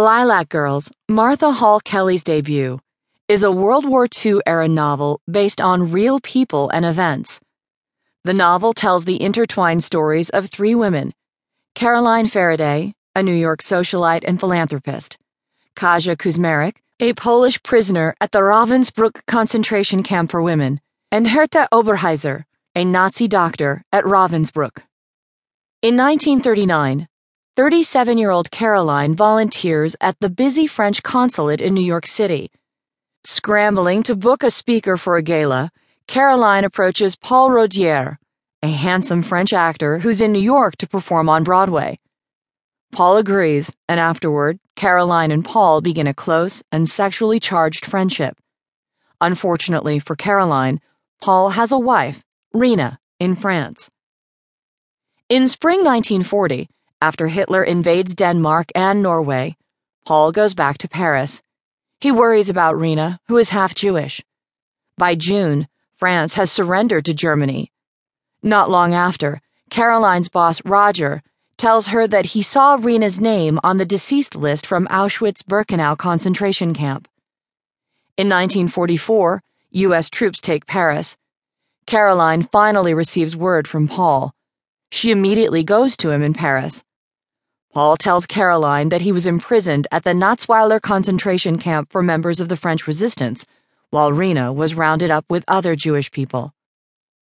Lilac Girls, Martha Hall Kelly's debut, is a World War II era novel based on real people and events. The novel tells the intertwined stories of three women Caroline Ferriday, a New York socialite and philanthropist, Kasia Kuzmerick, a Polish prisoner at the Ravensbrück concentration camp for women, and Herta Oberheuser, a Nazi doctor at Ravensbrück. In 1939, 37 year old Caroline volunteers at the busy French consulate in New York City. Scrambling to book a speaker for a gala, Caroline approaches Paul Rodierre, a handsome French actor who's in New York to perform on Broadway. Paul agrees, and afterward, Caroline and Paul begin a close and sexually charged friendship. Unfortunately for Caroline, Paul has a wife, Rena, in France. In spring 1940, after Hitler invades Denmark and Norway, Paul goes back to Paris. He worries about Rena, who is half Jewish. By June, France has surrendered to Germany. Not long after, Caroline's boss, Roger, tells her that he saw Rena's name on the deceased list from Auschwitz Birkenau concentration camp. In 1944, U.S. troops take Paris. Caroline finally receives word from Paul. She immediately goes to him in Paris. Paul tells Caroline that he was imprisoned at the Natzweiler concentration camp for members of the French resistance, while Rena was rounded up with other Jewish people.